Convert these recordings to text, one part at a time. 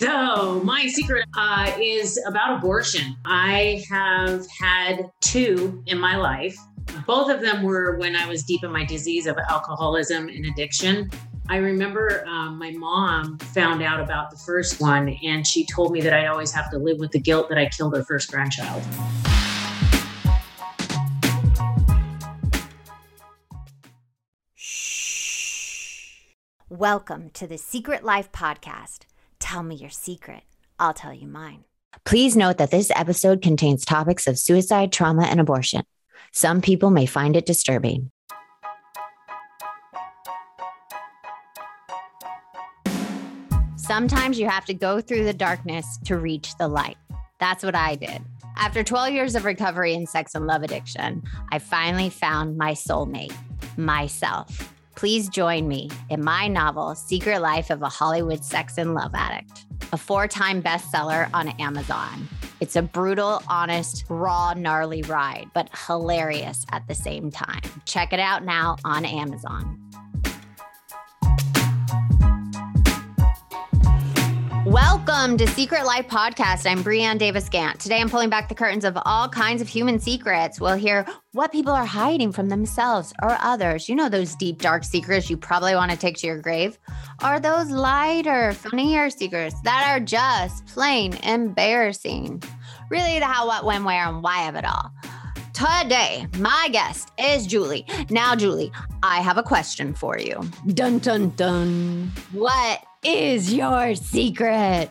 So, my secret uh, is about abortion. I have had two in my life. Both of them were when I was deep in my disease of alcoholism and addiction. I remember um, my mom found out about the first one, and she told me that I'd always have to live with the guilt that I killed her first grandchild. Welcome to the Secret Life Podcast. Tell me your secret. I'll tell you mine. Please note that this episode contains topics of suicide, trauma, and abortion. Some people may find it disturbing. Sometimes you have to go through the darkness to reach the light. That's what I did. After 12 years of recovery in sex and love addiction, I finally found my soulmate, myself. Please join me in my novel, Secret Life of a Hollywood Sex and Love Addict, a four time bestseller on Amazon. It's a brutal, honest, raw, gnarly ride, but hilarious at the same time. Check it out now on Amazon. Welcome to Secret Life Podcast. I'm Brianne Davis Gant. Today I'm pulling back the curtains of all kinds of human secrets. We'll hear what people are hiding from themselves or others. You know, those deep, dark secrets you probably want to take to your grave. Are those lighter, funnier secrets that are just plain embarrassing? Really, the how, what, when, where, and why of it all. Today, my guest is Julie. Now, Julie, I have a question for you. Dun, dun, dun. What is your secret?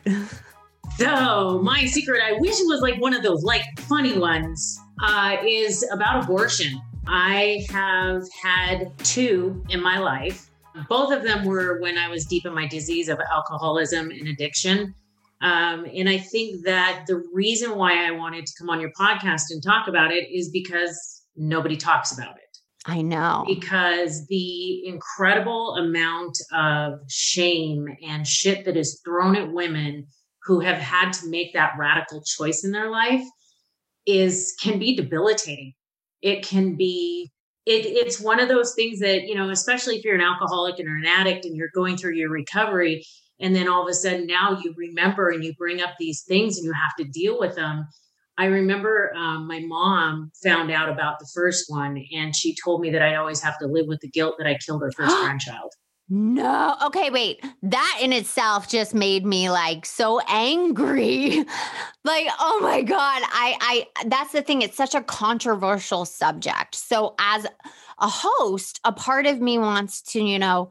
So, my secret, I wish it was like one of those like funny ones, uh, is about abortion. I have had two in my life. Both of them were when I was deep in my disease of alcoholism and addiction. Um, and I think that the reason why I wanted to come on your podcast and talk about it is because nobody talks about it. I know. Because the incredible amount of shame and shit that is thrown at women who have had to make that radical choice in their life is can be debilitating. It can be it, it's one of those things that, you know, especially if you're an alcoholic and or an addict and you're going through your recovery, and then all of a sudden now you remember and you bring up these things and you have to deal with them I remember um, my mom found out about the first one and she told me that I'd always have to live with the guilt that I killed her first grandchild. No. Okay, wait. That in itself just made me like so angry. like, oh my god, I I that's the thing. It's such a controversial subject. So as a host, a part of me wants to, you know,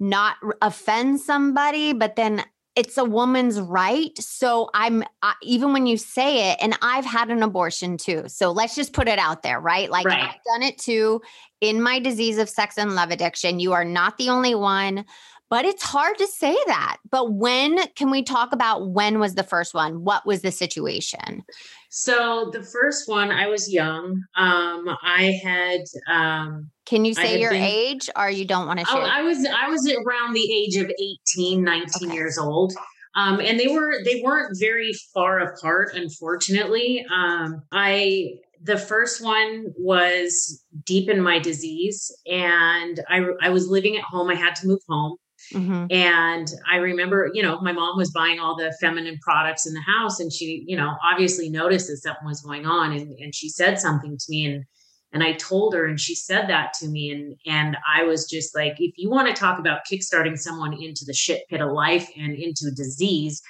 not offend somebody, but then it's a woman's right. So I'm uh, even when you say it, and I've had an abortion too. So let's just put it out there, right? Like right. I've done it too in my disease of sex and love addiction. You are not the only one, but it's hard to say that. But when can we talk about when was the first one? What was the situation? So the first one, I was young. Um, I had. Um, Can you say your been, age, or you don't want to share? Oh, I was I was around the age of 18, 19 okay. years old. Um, and they were they weren't very far apart, unfortunately. Um, I the first one was deep in my disease, and I I was living at home. I had to move home. Mm-hmm. And I remember, you know, my mom was buying all the feminine products in the house and she, you know, obviously noticed that something was going on and, and she said something to me and and I told her and she said that to me and and I was just like if you want to talk about kickstarting someone into the shit pit of life and into disease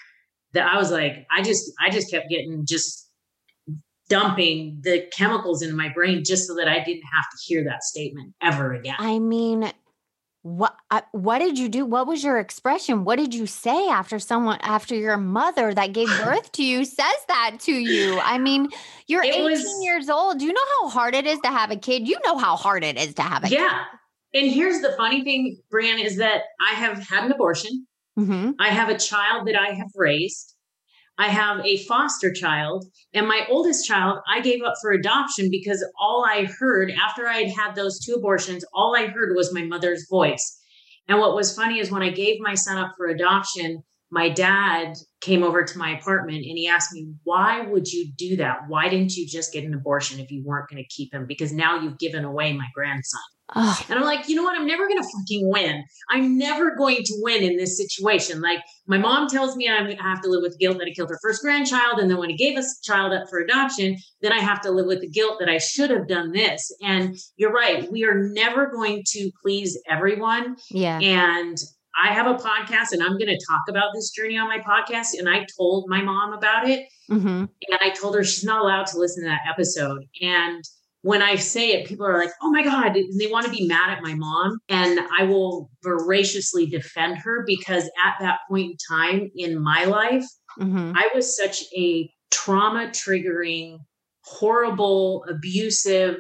that I was like I just I just kept getting just dumping the chemicals in my brain just so that I didn't have to hear that statement ever again. I mean, what what did you do? What was your expression? What did you say after someone after your mother that gave birth to you says that to you? I mean you're it 18 was, years old. You know how hard it is to have a kid? You know how hard it is to have a yeah. Kid. and here's the funny thing Bran, is that i have had an abortion. Mm-hmm. i have a child that i have raised I have a foster child, and my oldest child I gave up for adoption because all I heard after I had had those two abortions, all I heard was my mother's voice. And what was funny is when I gave my son up for adoption, my dad came over to my apartment and he asked me, Why would you do that? Why didn't you just get an abortion if you weren't going to keep him? Because now you've given away my grandson. Oh. And I'm like, you know what? I'm never going to fucking win. I'm never going to win in this situation. Like, my mom tells me I have to live with guilt that I killed her first grandchild. And then when I gave us a child up for adoption, then I have to live with the guilt that I should have done this. And you're right. We are never going to please everyone. Yeah. And I have a podcast and I'm going to talk about this journey on my podcast. And I told my mom about it. Mm-hmm. And I told her she's not allowed to listen to that episode. And when I say it, people are like, oh my God, and they want to be mad at my mom. And I will voraciously defend her because at that point in time in my life, mm-hmm. I was such a trauma triggering, horrible, abusive,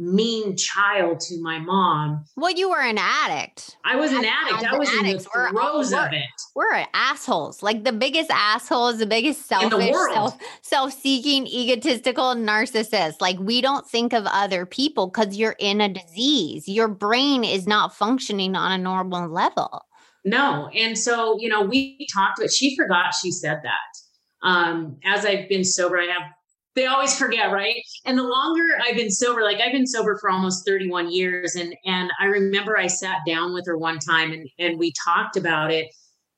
mean child to my mom. Well, you were an addict. I was an addict. I was addicts. in the throes we're, of it. We're assholes. Like the biggest assholes, the biggest selfish, the self, self-seeking, egotistical narcissist. Like we don't think of other people because you're in a disease. Your brain is not functioning on a normal level. No. And so, you know, we talked, but she forgot she said that. Um, as I've been sober, I have they always forget, right? And the longer I've been sober, like I've been sober for almost 31 years. And and I remember I sat down with her one time and, and we talked about it.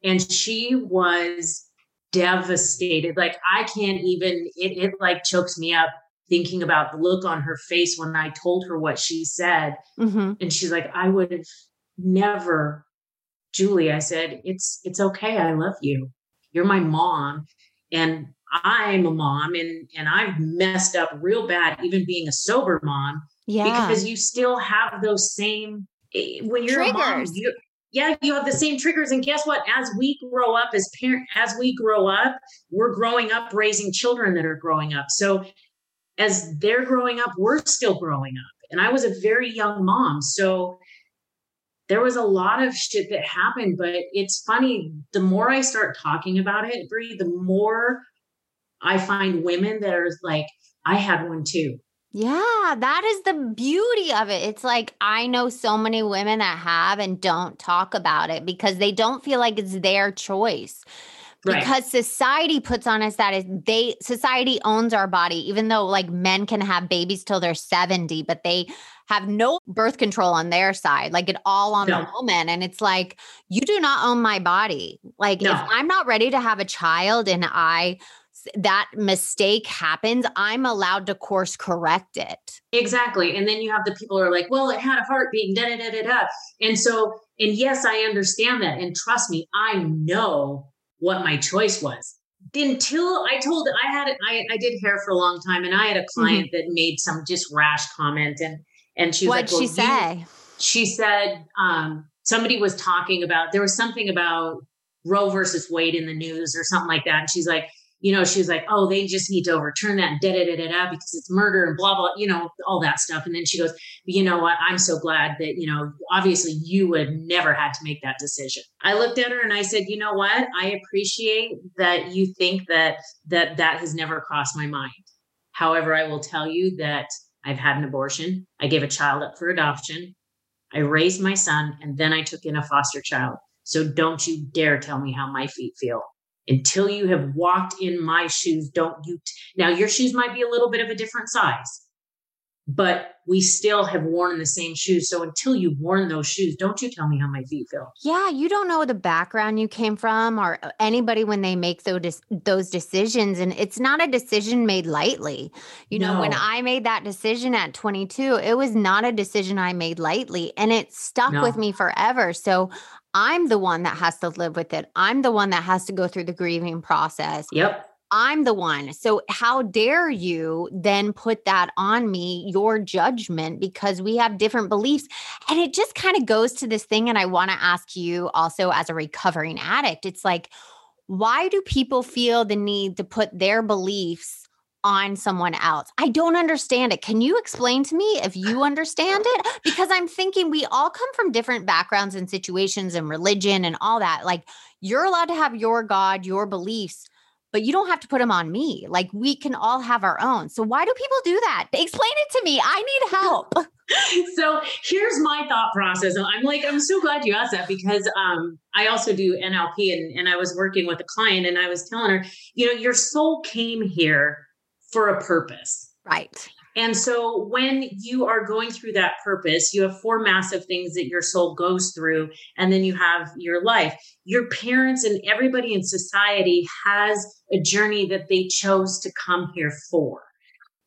And she was devastated. Like I can't even, it, it like chokes me up thinking about the look on her face when I told her what she said. Mm-hmm. And she's like, I would have never, Julie, I said, it's it's okay. I love you. You're my mom. And I'm a mom and and I've messed up real bad even being a sober mom. Yeah. Because you still have those same eh, when you're triggers. a mom, you, yeah, you have the same triggers. And guess what? As we grow up as parent, as we grow up, we're growing up raising children that are growing up. So as they're growing up, we're still growing up. And I was a very young mom. So there was a lot of shit that happened, but it's funny. The more I start talking about it, Brie, the more I find women that are like, I had one too. Yeah, that is the beauty of it. It's like I know so many women that have and don't talk about it because they don't feel like it's their choice. Right. Because society puts on us that is they society owns our body, even though like men can have babies till they're 70, but they have no birth control on their side, like it all on no. the woman. And it's like, you do not own my body. Like no. if I'm not ready to have a child and I that mistake happens, I'm allowed to course correct it. Exactly. And then you have the people who are like, well, it had a heartbeat, da da da da da. And so, and yes, I understand that. And trust me, I know what my choice was. Until I told I had I, I did hair for a long time and I had a mm-hmm. client mm-hmm. that made some just rash comment and and she was like, What'd like, well, she say? You, she said um, somebody was talking about there was something about Roe versus Wade in the news or something like that. And she's like, you know, she was like, oh, they just need to overturn that da da da da da because it's murder and blah blah, you know, all that stuff. And then she goes, you know what? I'm so glad that you know, obviously, you would have never had to make that decision. I looked at her and I said, you know what? I appreciate that you think that that that has never crossed my mind. However, I will tell you that I've had an abortion. I gave a child up for adoption. I raised my son, and then I took in a foster child. So don't you dare tell me how my feet feel until you have walked in my shoes don't you t- now your shoes might be a little bit of a different size but we still have worn the same shoes so until you've worn those shoes don't you tell me how my feet feel yeah you don't know the background you came from or anybody when they make those those decisions and it's not a decision made lightly you no. know when i made that decision at 22 it was not a decision i made lightly and it stuck no. with me forever so I'm the one that has to live with it. I'm the one that has to go through the grieving process. Yep. I'm the one. So, how dare you then put that on me, your judgment, because we have different beliefs. And it just kind of goes to this thing. And I want to ask you also, as a recovering addict, it's like, why do people feel the need to put their beliefs on someone else. I don't understand it. Can you explain to me if you understand it? Because I'm thinking we all come from different backgrounds and situations and religion and all that. Like you're allowed to have your God, your beliefs, but you don't have to put them on me. Like we can all have our own. So why do people do that? Explain it to me. I need help. so here's my thought process. I'm like, I'm so glad you asked that because um, I also do NLP and, and I was working with a client and I was telling her, you know, your soul came here for a purpose. Right. And so when you are going through that purpose, you have four massive things that your soul goes through, and then you have your life. Your parents and everybody in society has a journey that they chose to come here for.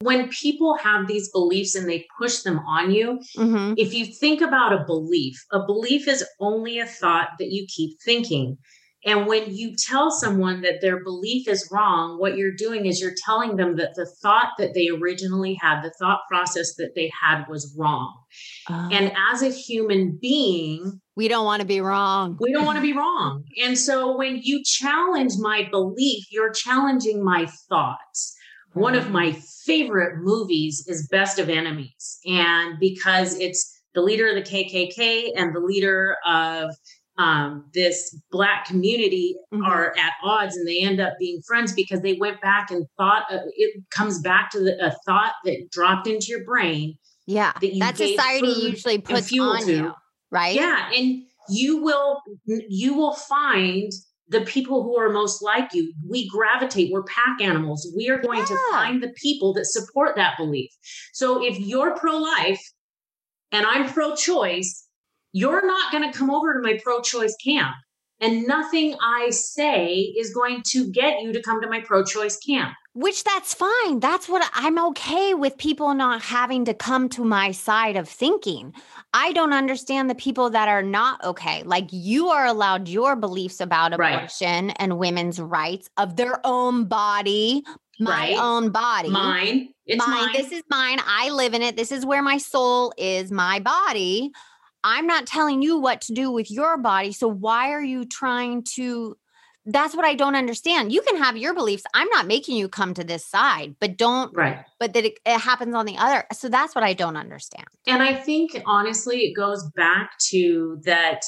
When people have these beliefs and they push them on you, mm-hmm. if you think about a belief, a belief is only a thought that you keep thinking. And when you tell someone that their belief is wrong, what you're doing is you're telling them that the thought that they originally had, the thought process that they had was wrong. Uh, and as a human being, we don't want to be wrong. We don't want to be wrong. And so when you challenge my belief, you're challenging my thoughts. One of my favorite movies is Best of Enemies. And because it's the leader of the KKK and the leader of um, this black community mm-hmm. are at odds and they end up being friends because they went back and thought uh, it comes back to the, a thought that dropped into your brain yeah that, that society usually puts on to. you right yeah and you will you will find the people who are most like you we gravitate we're pack animals we are going yeah. to find the people that support that belief so if you're pro-life and i'm pro-choice you're not going to come over to my pro choice camp. And nothing I say is going to get you to come to my pro choice camp. Which that's fine. That's what I'm okay with people not having to come to my side of thinking. I don't understand the people that are not okay. Like you are allowed your beliefs about abortion right. and women's rights of their own body, my right. own body. Mine. It's mine. mine. This is mine. I live in it. This is where my soul is, my body. I'm not telling you what to do with your body. So why are you trying to? That's what I don't understand. You can have your beliefs. I'm not making you come to this side, but don't, right. but that it, it happens on the other. So that's what I don't understand. And I think honestly, it goes back to that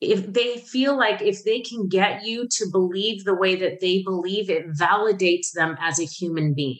if they feel like if they can get you to believe the way that they believe, it validates them as a human being.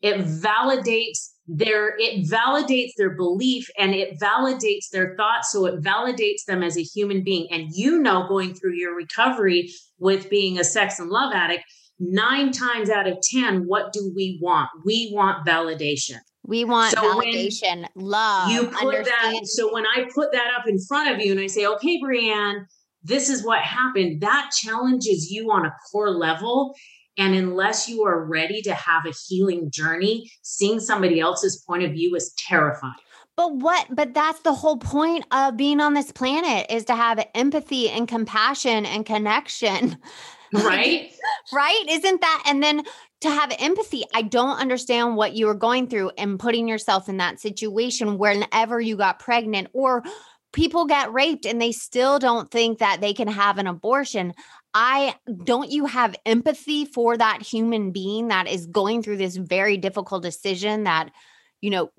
It validates their it validates their belief and it validates their thoughts. So it validates them as a human being. And you know going through your recovery with being a sex and love addict 9 times out of 10 what do we want? We want validation. We want so validation love you put that so when i put that up in front of you and i say okay brianne this is what happened that challenges you on a core level and unless you are ready to have a healing journey, seeing somebody else's point of view is terrifying. But what, but that's the whole point of being on this planet is to have empathy and compassion and connection. Right. right. Isn't that? And then to have empathy, I don't understand what you were going through and putting yourself in that situation whenever you got pregnant or people get raped and they still don't think that they can have an abortion. I don't you have empathy for that human being that is going through this very difficult decision that you know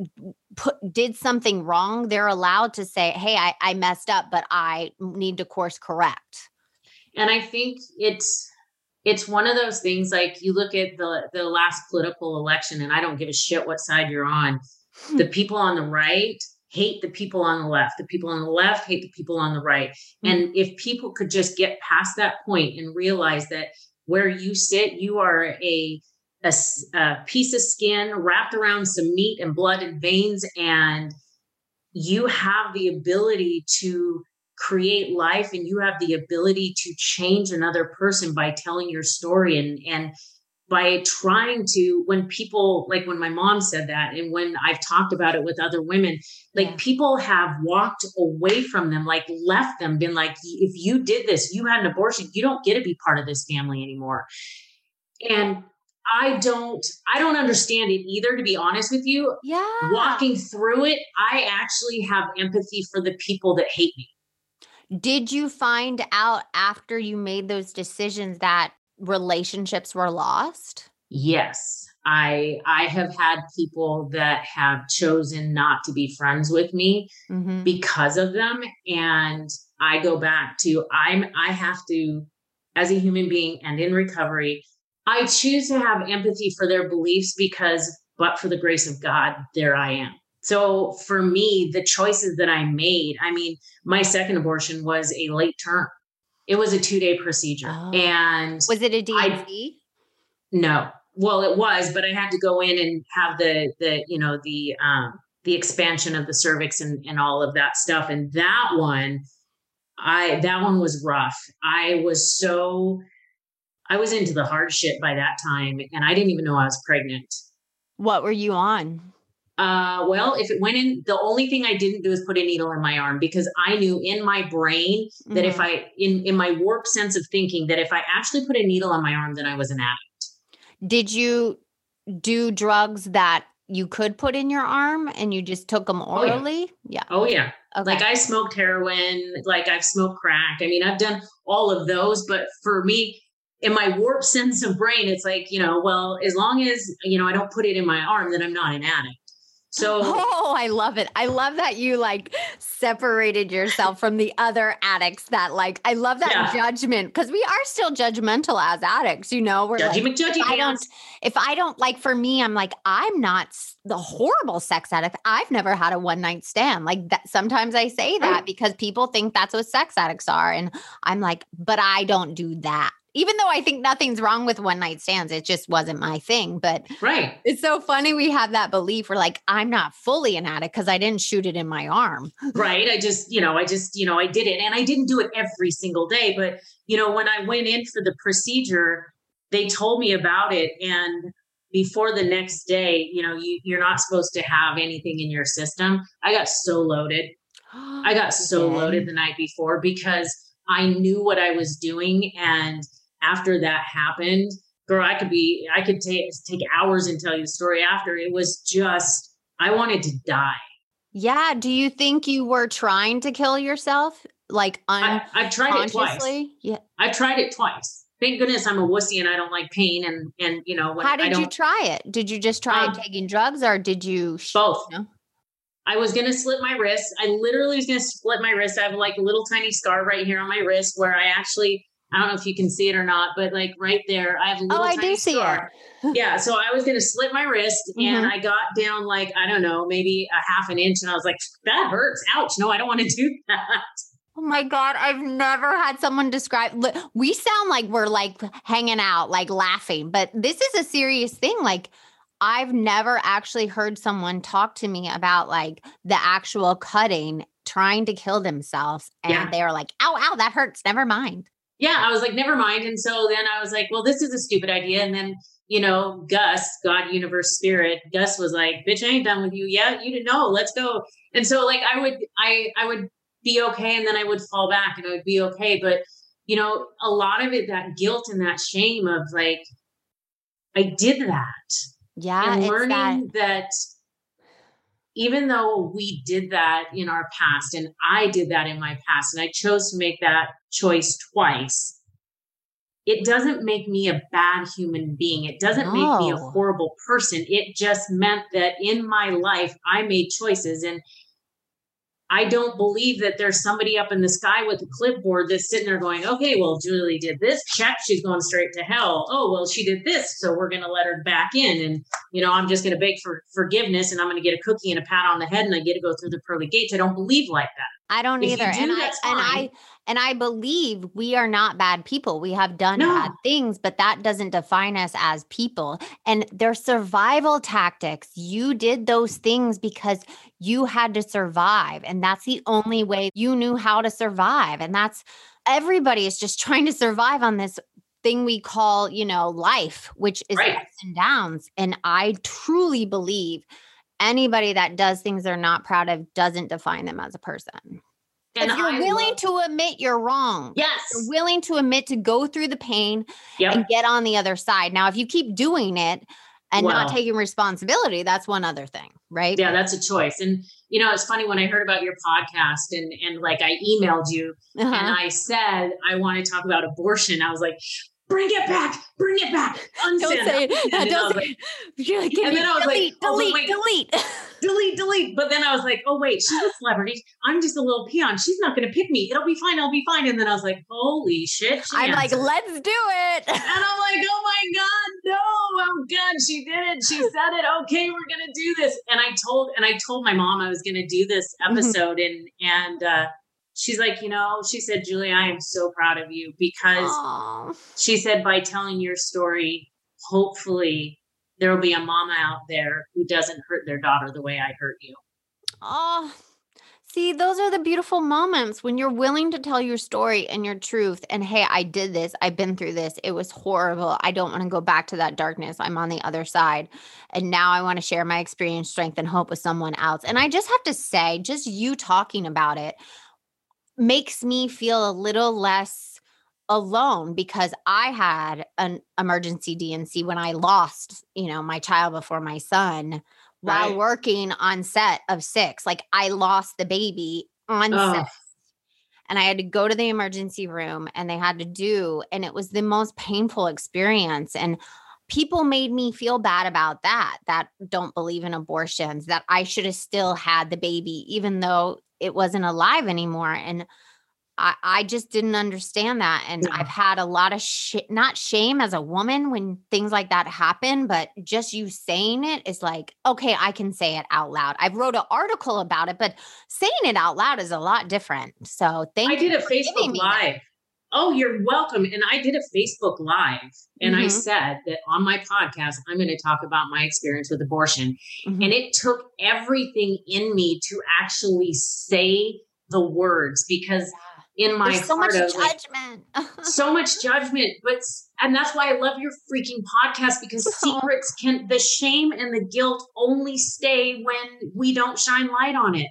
put did something wrong? They're allowed to say hey I, I messed up but i need to course correct. And i think it's it's one of those things like you look at the the last political election and i don't give a shit what side you're on. Hmm. the people on the right hate the people on the left. The people on the left hate the people on the right. Mm-hmm. And if people could just get past that point and realize that where you sit, you are a, a, a piece of skin wrapped around some meat and blood and veins, and you have the ability to create life and you have the ability to change another person by telling your story and and by trying to when people like when my mom said that and when i've talked about it with other women like yeah. people have walked away from them like left them been like if you did this you had an abortion you don't get to be part of this family anymore. And i don't i don't understand it either to be honest with you. Yeah. Walking through it i actually have empathy for the people that hate me. Did you find out after you made those decisions that relationships were lost? Yes. I I have had people that have chosen not to be friends with me mm-hmm. because of them and I go back to I'm I have to as a human being and in recovery I choose to have empathy for their beliefs because but for the grace of God there I am. So for me the choices that I made I mean my second abortion was a late term it was a two day procedure. Oh. And was it a D&C? no, well, it was, but I had to go in and have the the you know the um, the expansion of the cervix and and all of that stuff. And that one, I that one was rough. I was so I was into the hard shit by that time, and I didn't even know I was pregnant. What were you on? Uh, well, if it went in, the only thing I didn't do is put a needle in my arm because I knew in my brain that mm-hmm. if I, in in my warped sense of thinking, that if I actually put a needle on my arm, then I was an addict. Did you do drugs that you could put in your arm and you just took them orally? Oh, yeah. yeah. Oh yeah. Okay. Like I smoked heroin, like I've smoked crack. I mean, I've done all of those, but for me, in my warped sense of brain, it's like, you know, well, as long as, you know, I don't put it in my arm, then I'm not an addict. So Oh, I love it. I love that you like separated yourself from the other addicts that like I love that yeah. judgment because we are still judgmental as addicts, you know. We're judgy like, if I don't if I don't like for me, I'm like, I'm not the horrible sex addict. I've never had a one night stand. Like that sometimes I say that because people think that's what sex addicts are. And I'm like, but I don't do that even though I think nothing's wrong with one night stands, it just wasn't my thing. But right. It's so funny we have that belief. We're like, I'm not fully an addict because I didn't shoot it in my arm. Right. I just, you know, I just, you know, I did it. And I didn't do it every single day. But, you know, when I went in for the procedure, they told me about it. And before the next day, you know, you, you're not supposed to have anything in your system. I got so loaded. I got so loaded the night before because I knew what I was doing and after that happened, girl, I could be, I could take take hours and tell you the story after. It was just, I wanted to die. Yeah. Do you think you were trying to kill yourself? Like un- I, I tried it twice. Yeah. I tried it twice. Thank goodness I'm a wussy and I don't like pain. And and you know, how did you try it? Did you just try um, taking drugs or did you sh- both? You know? I was gonna slit my wrist. I literally was gonna split my wrist. I have like a little tiny scar right here on my wrist where I actually I don't know if you can see it or not, but like right there, I have a little. Oh, I do see it. yeah, so I was going to slit my wrist, mm-hmm. and I got down like I don't know, maybe a half an inch, and I was like, "That hurts! Ouch! No, I don't want to do that." Oh my God, I've never had someone describe. We sound like we're like hanging out, like laughing, but this is a serious thing. Like, I've never actually heard someone talk to me about like the actual cutting, trying to kill themselves. And yeah. they are like, ow, ow, that hurts. Never mind yeah, I was like, never mind. And so then I was like, well, this is a stupid idea. And then, you know, Gus, God, universe, spirit, Gus was like, bitch, I ain't done with you yet. You didn't know. Let's go. And so like I would, I, I would be okay. And then I would fall back and I would be okay. But, you know, a lot of it, that guilt and that shame of like, I did that. Yeah. And learning that, that even though we did that in our past and I did that in my past and I chose to make that choice twice, it doesn't make me a bad human being. It doesn't no. make me a horrible person. It just meant that in my life, I made choices. And I don't believe that there's somebody up in the sky with a clipboard that's sitting there going, okay, well, Julie did this, check, she's going straight to hell. Oh, well, she did this, so we're going to let her back in. And, you know, I'm just going to beg for forgiveness and I'm going to get a cookie and a pat on the head and I get to go through the pearly gates. I don't believe like that. I don't if either. Do, and I, and I, and I believe we are not bad people. We have done no. bad things, but that doesn't define us as people. And they're survival tactics. You did those things because you had to survive. And that's the only way you knew how to survive. And that's everybody is just trying to survive on this thing we call, you know, life, which is right. ups and downs. And I truly believe anybody that does things they're not proud of doesn't define them as a person. And if you're I willing love- to admit you're wrong. Yes. You're willing to admit to go through the pain yep. and get on the other side. Now, if you keep doing it and well, not taking responsibility, that's one other thing, right? Yeah, that's a choice. And you know, it's funny when I heard about your podcast and and like I emailed you uh-huh. and I said I want to talk about abortion. I was like, bring it back, bring it back. Unsend. Don't say it. Don't say it. and then I was delete, like, oh, delete, delete, delete. But then I was like, oh wait, she's a celebrity. I'm just a little peon. She's not going to pick me. It'll be fine. I'll be fine. And then I was like, holy shit. I'm answered. like, let's do it. And I'm like, oh my god, no, oh god, she did it. She said it. Okay, we're gonna do this. And I told, and I told my mom I was going to do this mm-hmm. episode, and and. uh she's like, you know, she said, Julie, I am so proud of you because Aww. she said, by telling your story, hopefully there will be a mama out there who doesn't hurt their daughter the way I hurt you. Oh, See, those are the beautiful moments when you're willing to tell your story and your truth. And hey, I did this. I've been through this. It was horrible. I don't want to go back to that darkness. I'm on the other side. And now I want to share my experience, strength, and hope with someone else. And I just have to say, just you talking about it makes me feel a little less alone because I had an emergency D&C when I lost, you know, my child before my son while right. working on set of six. Like I lost the baby on oh. set. And I had to go to the emergency room and they had to do, and it was the most painful experience. And people made me feel bad about that, that don't believe in abortions, that I should have still had the baby, even though it wasn't alive anymore. And I, I just didn't understand that. And yeah. I've had a lot of sh- not shame as a woman when things like that happen, but just you saying it is like, okay, I can say it out loud. I've wrote an article about it, but saying it out loud is a lot different. So thank I you. I did a Facebook Live. Oh, you're welcome. And I did a Facebook Live and mm-hmm. I said that on my podcast, I'm going to talk about my experience with abortion. Mm-hmm. And it took everything in me to actually say the words because in my There's so much judgment. so much judgment. But and that's why I love your freaking podcast because secrets can the shame and the guilt only stay when we don't shine light on it.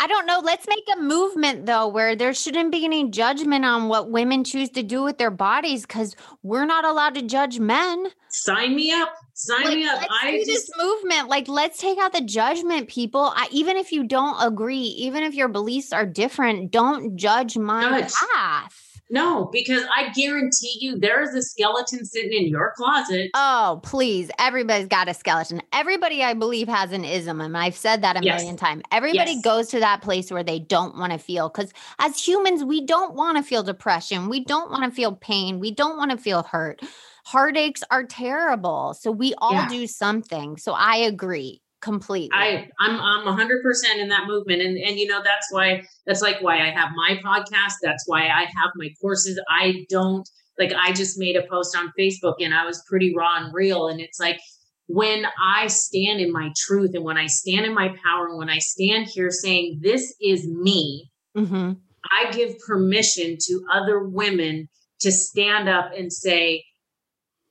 I don't know. Let's make a movement though where there shouldn't be any judgment on what women choose to do with their bodies because we're not allowed to judge men. Sign me up. Sign like, me up. I do just, this movement. Like, let's take out the judgment, people. I, even if you don't agree, even if your beliefs are different, don't judge my judge. path. No, because I guarantee you there is a skeleton sitting in your closet. Oh, please. Everybody's got a skeleton. Everybody, I believe, has an ism. And I've said that a yes. million times. Everybody yes. goes to that place where they don't want to feel. Because as humans, we don't want to feel depression. We don't want to feel pain. We don't want to feel hurt. Heartaches are terrible. So we all yeah. do something. So I agree completely i i'm i'm 100% in that movement and and you know that's why that's like why i have my podcast that's why i have my courses i don't like i just made a post on facebook and i was pretty raw and real and it's like when i stand in my truth and when i stand in my power and when i stand here saying this is me mm-hmm. i give permission to other women to stand up and say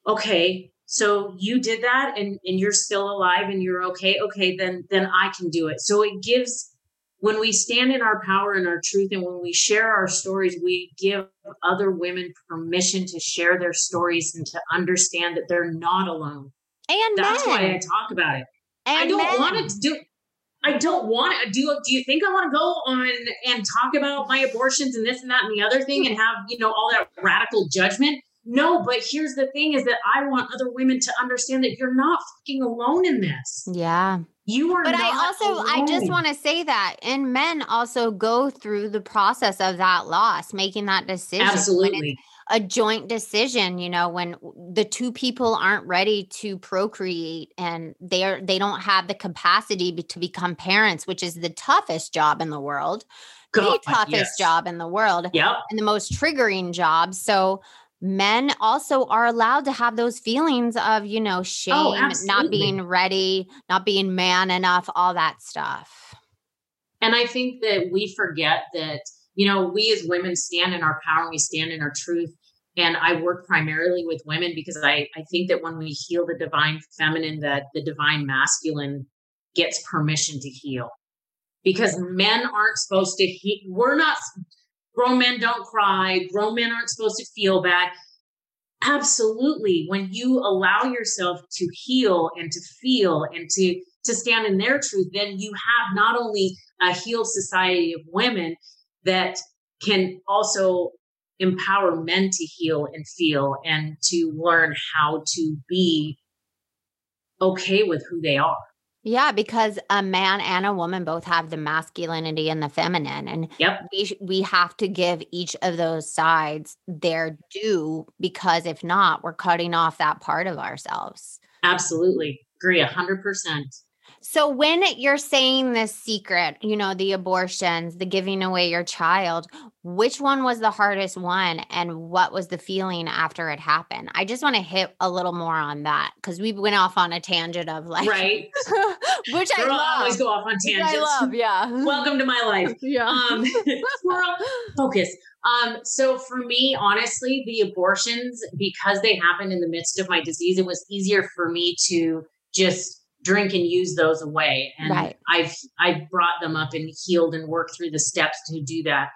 okay so you did that and, and you're still alive and you're okay okay then then i can do it so it gives when we stand in our power and our truth and when we share our stories we give other women permission to share their stories and to understand that they're not alone and that's men. why i talk about it and i don't want to do I don't want to do. Do you think I want to go on and talk about my abortions and this and that and the other thing and hmm. have you know all that radical judgment? No, but here's the thing is that I want other women to understand that you're not fucking alone in this. Yeah. You are But I also alone. I just want to say that and men also go through the process of that loss, making that decision. Absolutely. A joint decision, you know, when the two people aren't ready to procreate and they're they don't have the capacity to become parents, which is the toughest job in the world. God, the toughest yes. job in the world. Yep. And the most triggering job. So men also are allowed to have those feelings of you know oh, shame oh, not being ready not being man enough all that stuff. And i think that we forget that you know we as women stand in our power and we stand in our truth. And i work primarily with women because i i think that when we heal the divine feminine that the divine masculine gets permission to heal. Because men aren't supposed to he- we're not grown men don't cry, grown men aren't supposed to feel bad. Absolutely. When you allow yourself to heal and to feel and to, to stand in their truth, then you have not only a healed society of women that can also empower men to heal and feel and to learn how to be okay with who they are. Yeah, because a man and a woman both have the masculinity and the feminine. And yep. we, we have to give each of those sides their due because if not, we're cutting off that part of ourselves. Absolutely. Agree 100%. So when you're saying this secret, you know, the abortions, the giving away your child, which one was the hardest one and what was the feeling after it happened? I just want to hit a little more on that because we went off on a tangent of like right, which Girl, I love. always go off on tangents. I love, yeah. Welcome to my life. yeah. Um, squirrel, focus. Um, so for me, honestly, the abortions, because they happened in the midst of my disease, it was easier for me to just drink and use those away. And Right. I've I brought them up and healed and worked through the steps to do that.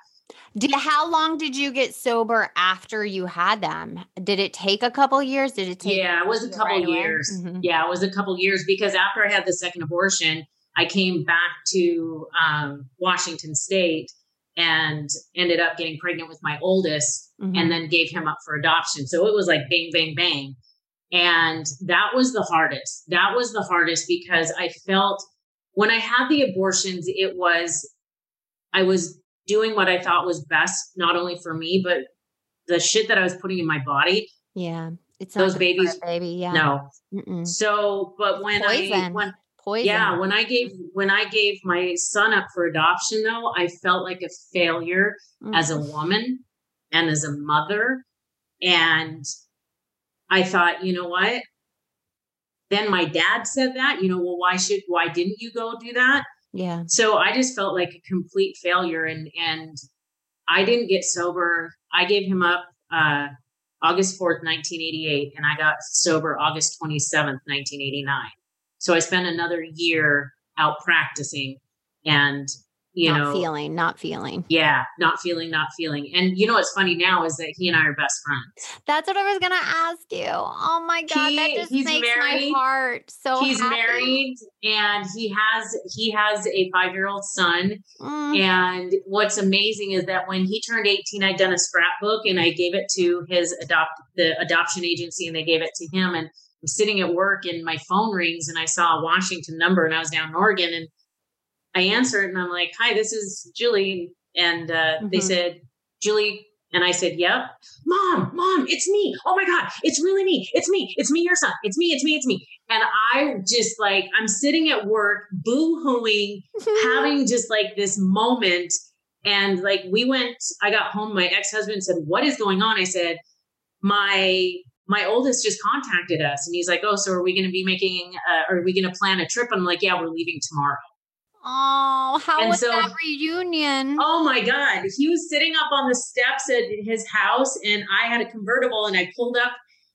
Did how long did you get sober after you had them? Did it take a couple years? Did it take Yeah, it was a couple right years. Mhm. Yeah, it was a couple years because after I had the second abortion, I came back to um, Washington State and ended up getting pregnant with my oldest Mhm. and then gave him up for adoption. So it was like bang, bang, bang. And that was the hardest. That was the hardest because I felt when I had the abortions, it was, I was doing what I thought was best, not only for me, but the shit that I was putting in my body. yeah. It's Those not good for a babies- baby. Yeah. No. Mm-mm. So, but when I, when, Poison. yeah, when I gave, when I gave my son up for adoption though, I felt like a failure Mm. as a woman and as a mother. And I thought, you know what? Then my dad said that, you know, well, why should, why didn't you go do that? yeah. So I just felt like a complete failure and, and I didn't get sober. I gave him up, uh, August 4th, 1988, and I got sober August 27th, 1989. So I spent another year out practicing and, you not know, feeling, not feeling. yeah, not feeling, not feeling. And you know what's funny now is that he and I are best friends. That's what I was gonna ask you. Oh my god, that just makes married. my heart so. He's happy. married and he has he has a five year old son. Mm, And what's amazing is that when he turned 18, I'd done a scrapbook and I gave it to his adopt the adoption agency and they gave it to him. And I'm sitting at work and my phone rings and I saw a Washington number and I was down in Oregon and I answered and I'm like, Hi, this is Julie. And uh, they Mhm. said, Julie. And I said, Yep. Mom, mom, it's me. Oh my God, it's really me. It's me. It's me, your son. It's me. It's me. It's me. And I just like, I'm sitting at work, boo hooing, having just like this moment. And like we went, I got home, my ex-husband said, What is going on? I said, My my oldest just contacted us and he's like, Oh, so are we gonna be making uh, are we gonna plan a trip? I'm like, Yeah, we're leaving tomorrow. Oh, how And was so- that reunion? Oh my God. He was sitting up on the steps at his house and I had a convertible and I pulled up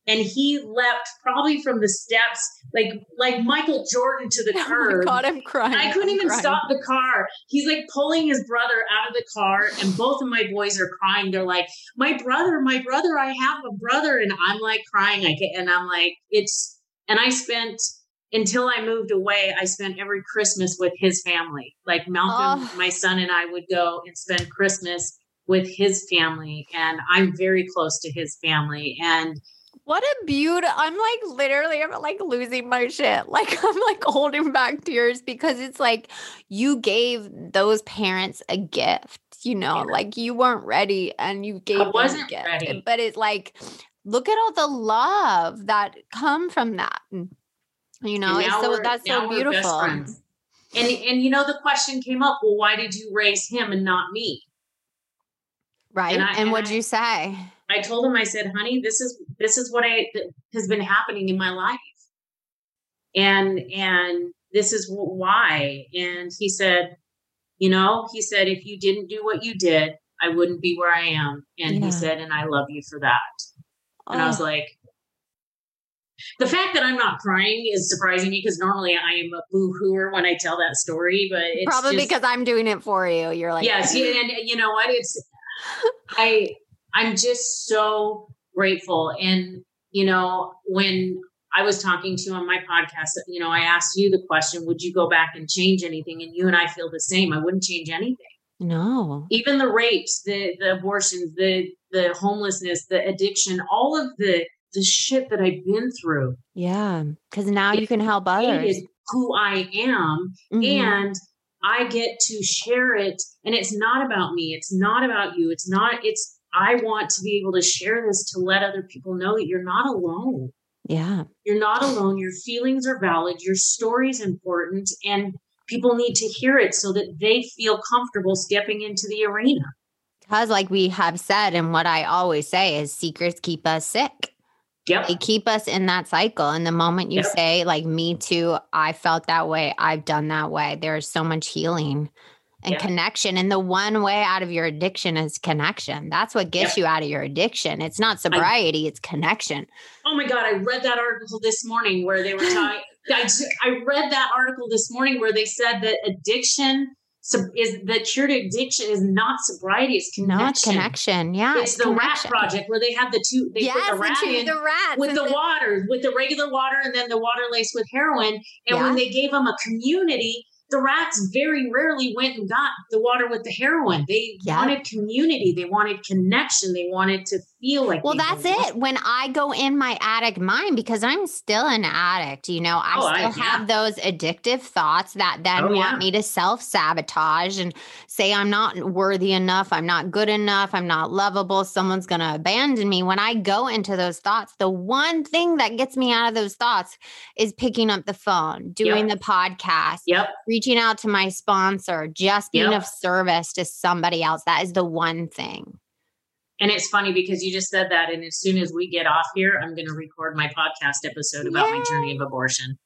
and he leapt probably from the steps like like Michael Jordan to the Oh curb. my god, I'm crying. I couldn't I'm even crying. stop the car. He's like pulling his brother out of the car, and both of my boys are crying. They're like, "My brother, my brother, I have a brother," and I'm like crying. I can, and I'm like, "It's." And I spent until I moved away. I spent every Christmas with his family. Like Malcolm, Oh. my son, and I would go and spend Christmas with his family, and I'm very close to his family. And What a beauty. I'm like literally I'm like losing my shit. Like I'm like holding back tears because it's like you gave those parents a gift, you know, Yeah. like you weren't ready and you gave them a wasn't gift. ready. But it's like look at all the love that come from that. You know, And so that's so beautiful. And and you know the question came up. Well, why did you raise him and not me? Right. And I- and what'd I- you say? I told him. I said, "Honey, this is this is what I has been happening in my life, and and this is wh- why." And he said, "You know," he said, "if you didn't do what you did, I wouldn't be where I am." And Yeah. he said, "And I love you for that." And I was Oh, like, the fact that I'm not crying is surprising me because normally I am a boo hooer when I tell that story, but it's probably just- because I'm doing it for you. You're like, yes, yeah, and you know what? It's I I'm just so grateful. And you know, when I was talking to you on my podcast, you know, I asked you the question, would you go back and change anything? And you and I feel the same. I wouldn't change anything. No. Even the rapes, the the abortions, the the homelessness, the addiction, all of the the shit that I've been through. Yeah. Because now It you can help others. Who I am Mhm. and I get to share it. And it's not about me. It's not about you. It's not, it's, I want to be able to share this to let other people know that you're not alone. Yeah. You're not alone. Your feelings are valid. Your story is important. And people need to hear it so that they feel comfortable stepping into the arena. Because, like we have said, and what I always say is secrets keep us sick. Yep. They keep us in that cycle. And the moment you Yep. say, like, me too, I felt that way, I've done that way, there's so much healing and Yeah. connection. And the one way out of your addiction is connection. That's what gets you out of your addiction. It's not sobriety, it's connection. Oh my God, I read that article this morning where they were talking. I read that article this morning where they said that addiction is the cure to addiction is not sobriety, it's connection. No, it's connection. Yeah. It's the rat project where they had the two, they yes, put the rat the, in the rats. with and the water, with the regular water and then the water laced with heroin. And when they gave them a community, the rats very rarely went and got the water with the heroin. They Yeah. wanted community, they wanted connection, they wanted to feel like Well, that's it. When I go in my addict mind, because I'm still an addict, you know, I Oh, I- still have those addictive thoughts that then Oh, want yeah. me to self sabotage and say I'm not worthy enough, I'm not good enough, I'm not lovable, someone's going to abandon me. When I go into those thoughts, the one thing that gets me out of those thoughts is picking up the phone, doing the podcast, Yep. reaching out to my sponsor, just being Yep. of service to somebody else. That is the one thing. And it's funny because you just said that. And as soon as we get off here, I'm going to record my podcast episode about my journey of abortion.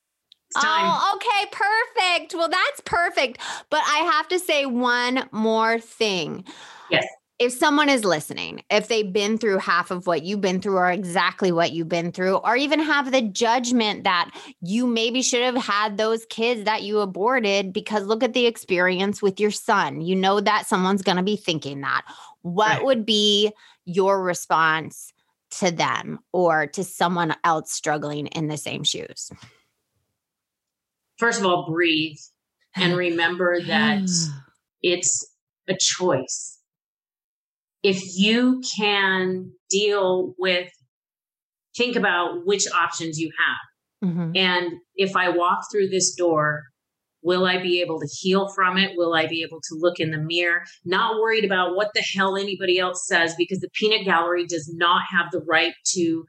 Oh, okay, perfect. Well, that's perfect. But I have to say one more thing. Yes. If someone is listening, if they've been through half of what you've been through or exactly what you've been through, or even have the judgment that you maybe should have had those kids that you aborted because look at the experience with your son. You know that someone's going to be thinking that. What Right. would be your response to them or to someone else struggling in the same shoes? First of all, breathe and remember that it's a choice. If you can deal with, think about which options you have. Mhm. And if I walk through this door, will I be able to heal from it? Will I be able to look in the mirror? Not worried about what the hell anybody else says because the peanut gallery does not have the right to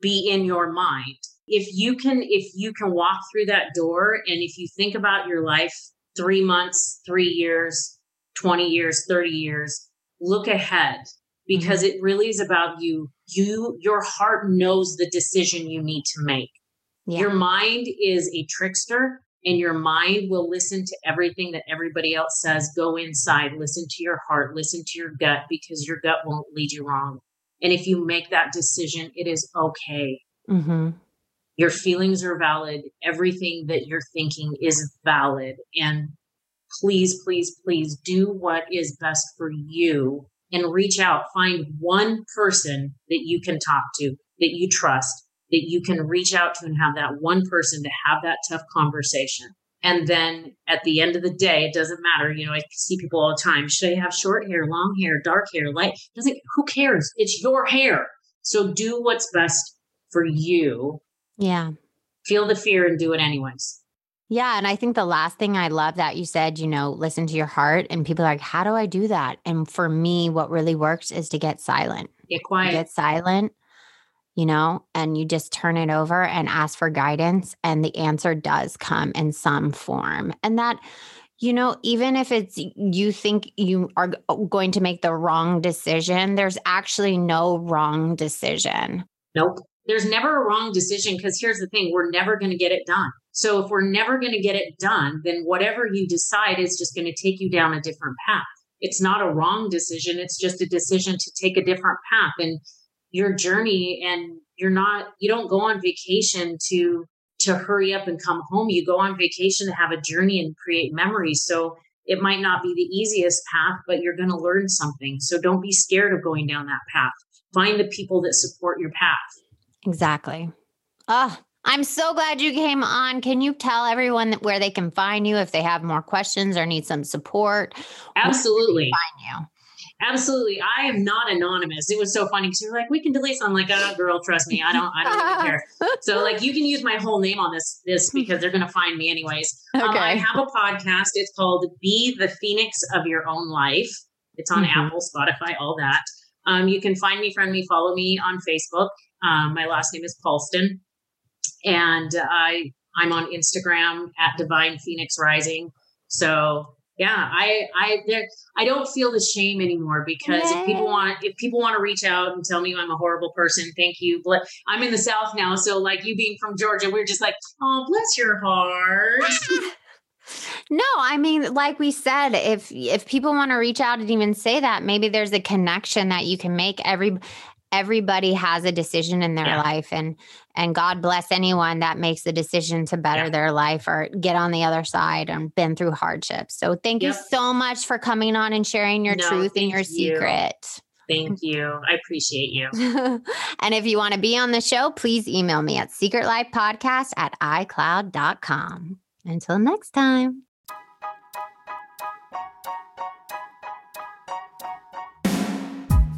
be in your mind. If you can if you can walk through that door and if you think about your life 3 months, 3 years, 20 years, 30 years, look ahead because it really is about you. You your heart knows the decision you need to make. Yeah. Your mind is a trickster and your mind will listen to everything that everybody else says. Go inside, listen to your heart, listen to your gut because your gut won't lead you wrong. And if you make that decision, it is okay. hmm Your feelings are valid. Everything that you're thinking is valid. And please, please, please do what is best for you and reach out. Find one person that you can talk to, that you trust, that you can reach out to and have that one person to have that tough conversation. And then at the end of the day, it doesn't matter. You know, I see people all the time. Should I have short hair, long hair, dark hair, light? Doesn't who cares? It's your hair. So do what's best for you. Yeah. Feel the fear and do it anyways. Yeah. And I think the last thing I love that you said, you know, listen to your heart. And people are like, how do I do that? And for me, what really works is to get silent. Get quiet. get silent, you know, and you just turn it over and ask for guidance. And the answer does come in some form. And that, you know, even if it's you think you are oh, going to make the wrong decision, there's actually no wrong decision. Nope. There's never a wrong decision because here's the thing we're never going to get it done. So if we're never going to get it done, then whatever you decide is just going to take you down a different path. It's not a wrong decision. It's just a decision to take a different path and your journey. And you're not, you don't go on vacation to, to hurry up and come home. You go on vacation to have a journey and create memories. So it might not be the easiest path, but you're going to learn something. So don't be scared of going down that path. Find the people that support your path. Exactly. Oh, I'm so glad you came on. Can you tell everyone that where they can find you if they have more questions or need some support? Absolutely. Find you. Absolutely. I am not anonymous. It was so funny because you're like, we can delete. So I'm like, oh girl, trust me. I don't I don't even care. So like you can use my whole name on this this because they're gonna find me anyways. Um, I have a podcast. It's called Be the Phoenix of Your Own Life. It's on Mhm. Apple, Spotify, all that. Um, you can find me, friend me, follow me on Facebook. Um, my last name is Paulston. And I I'm on Instagram at Divine Phoenix Rising. So yeah, I I there, I don't feel the shame anymore because Yay. if people want if people want to reach out and tell me I'm a horrible person, thank you. But I'm in the South now, so like you being from Georgia, we're just like, oh, bless your heart. No, I mean, like we said, if if people want to reach out and even say that, maybe there's a connection that you can make. Every everybody has a decision in their yeah. life, and and God bless anyone that makes the decision to better yeah. their life or get on the other side and been through hardships. So thank yep. you so much for coming on and sharing your no, truth and your you. secret. Thank you. I appreciate you. and if you want to be on the show, please email me at secretlifepodcast at icloud.com. Until next time.